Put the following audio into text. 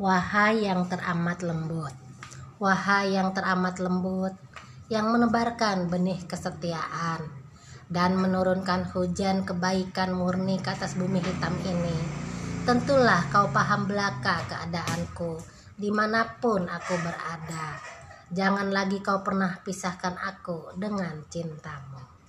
Wahai yang teramat lembut, wahai yang teramat lembut, yang menebarkan benih kesetiaan dan menurunkan hujan kebaikan murni ke atas bumi hitam ini. Tentulah kau paham belaka keadaanku, di mana pun aku berada. Jangan lagi kau pernah pisahkan aku dengan cintamu.